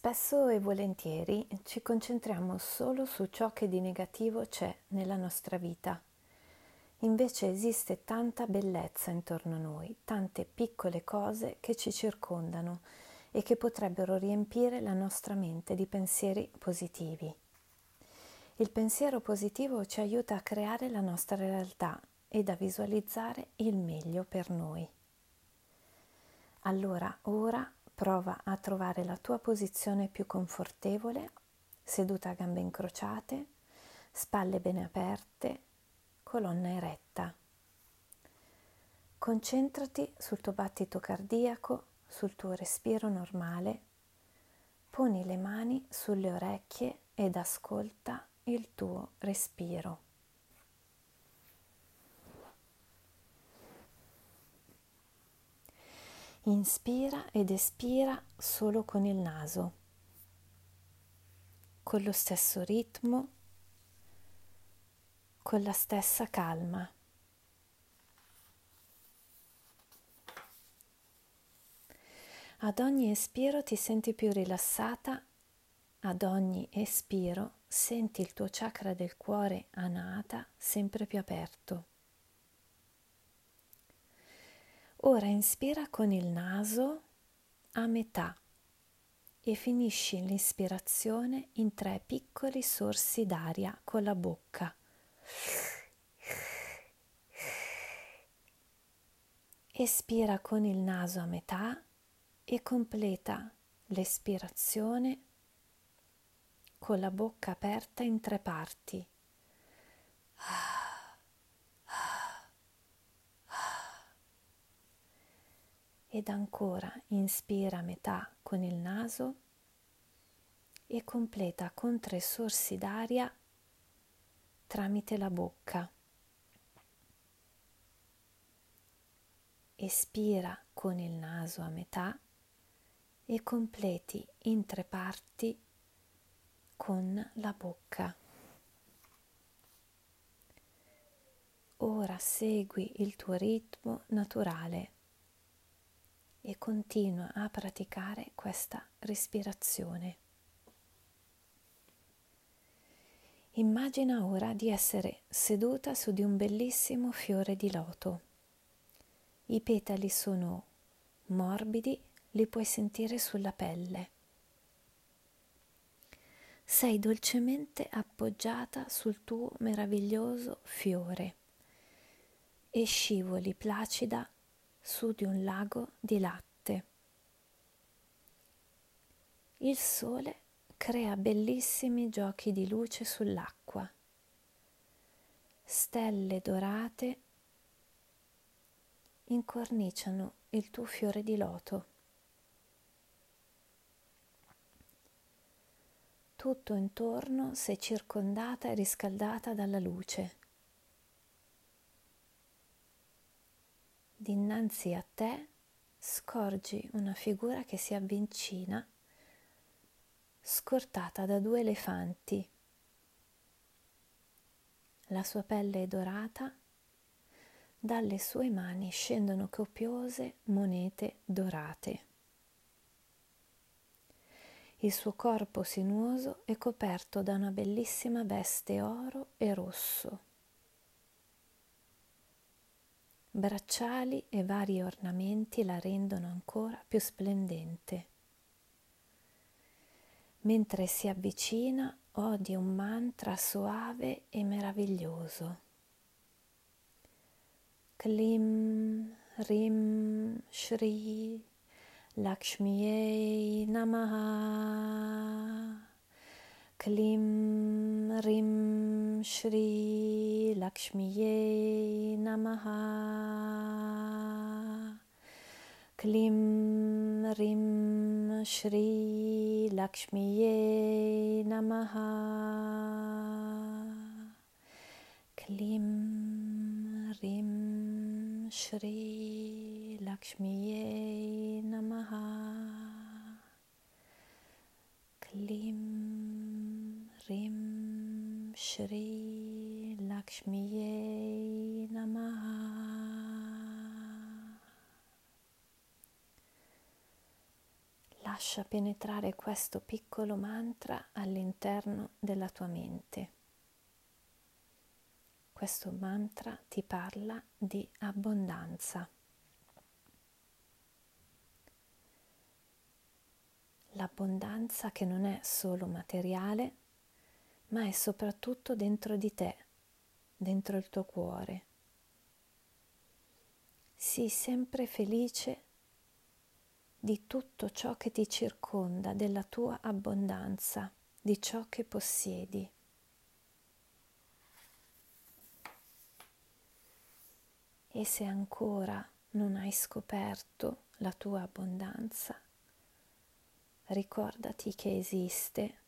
Spesso e volentieri ci concentriamo solo su ciò che di negativo c'è nella nostra vita. Invece esiste tanta bellezza intorno a noi, tante piccole cose che ci circondano e che potrebbero riempire la nostra mente di pensieri positivi. Il pensiero positivo ci aiuta a creare la nostra realtà ed a visualizzare il meglio per noi. Allora ora Prova a trovare la tua posizione più confortevole, seduta a gambe incrociate, spalle bene aperte, colonna eretta. Concentrati sul tuo battito cardiaco, sul tuo respiro normale. Poni le mani sulle orecchie ed ascolta il tuo respiro. Inspira ed espira solo con il naso, con lo stesso ritmo, con la stessa calma. Ad ogni espiro ti senti più rilassata, ad ogni espiro senti il tuo chakra del cuore anata sempre più aperto. Ora inspira con il naso a metà e finisci l'ispirazione in tre piccoli sorsi d'aria con la bocca. Espira con il naso a metà e completa l'espirazione con la bocca aperta in tre parti. Ed ancora inspira metà con il naso e completa con tre sorsi d'aria tramite la bocca. Espira con il naso a metà e completi in tre parti con la bocca. Ora segui il tuo ritmo naturale e continua a praticare questa respirazione. Immagina ora di essere seduta su di un bellissimo fiore di loto. I petali sono morbidi, li puoi sentire sulla pelle. Sei dolcemente appoggiata sul tuo meraviglioso fiore e scivoli placida su di un lago di latte. Il sole crea bellissimi giochi di luce sull'acqua. Stelle dorate incorniciano il tuo fiore di loto. Tutto intorno sei circondata e riscaldata dalla luce. Dinanzi a te scorgi una figura che si avvicina, scortata da due elefanti. La sua pelle è dorata, dalle sue mani scendono copiose monete dorate. Il suo corpo sinuoso è coperto da una bellissima veste oro e rosso bracciali e vari ornamenti la rendono ancora più splendente. Mentre si avvicina odi un mantra soave e meraviglioso. Klim Rim Shri Lakshmiye Namaha Klim Rim Shri Lakshmiye Namaha. Klim Rim Shri Lakshmiye Namaha. Klim Rim Shri Lakshmiye Namaha. Klim Rim Shri Lakshmiye Namaha. Lascia penetrare questo piccolo mantra all'interno della tua mente. Questo mantra ti parla di abbondanza. L'abbondanza che non è solo materiale, ma è soprattutto dentro di te, dentro il tuo cuore. Sii sempre felice di tutto ciò che ti circonda, della tua abbondanza, di ciò che possiedi. E se ancora non hai scoperto la tua abbondanza, ricordati che esiste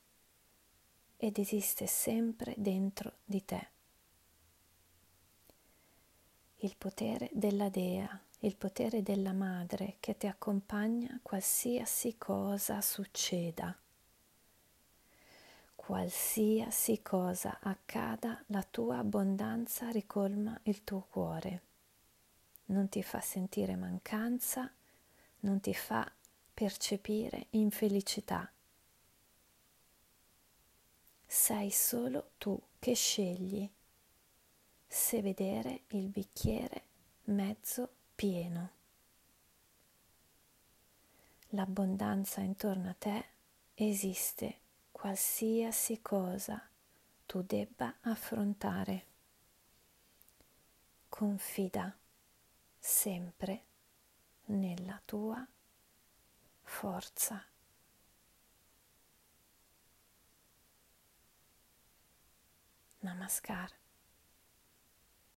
ed esiste sempre dentro di te. Il potere della dea, il potere della madre che ti accompagna qualsiasi cosa succeda. Qualsiasi cosa accada, la tua abbondanza ricolma il tuo cuore. Non ti fa sentire mancanza, non ti fa percepire infelicità. Sei solo tu che scegli se vedere il bicchiere mezzo pieno. L'abbondanza intorno a te esiste qualsiasi cosa tu debba affrontare. Confida sempre nella tua forza. Namaskar.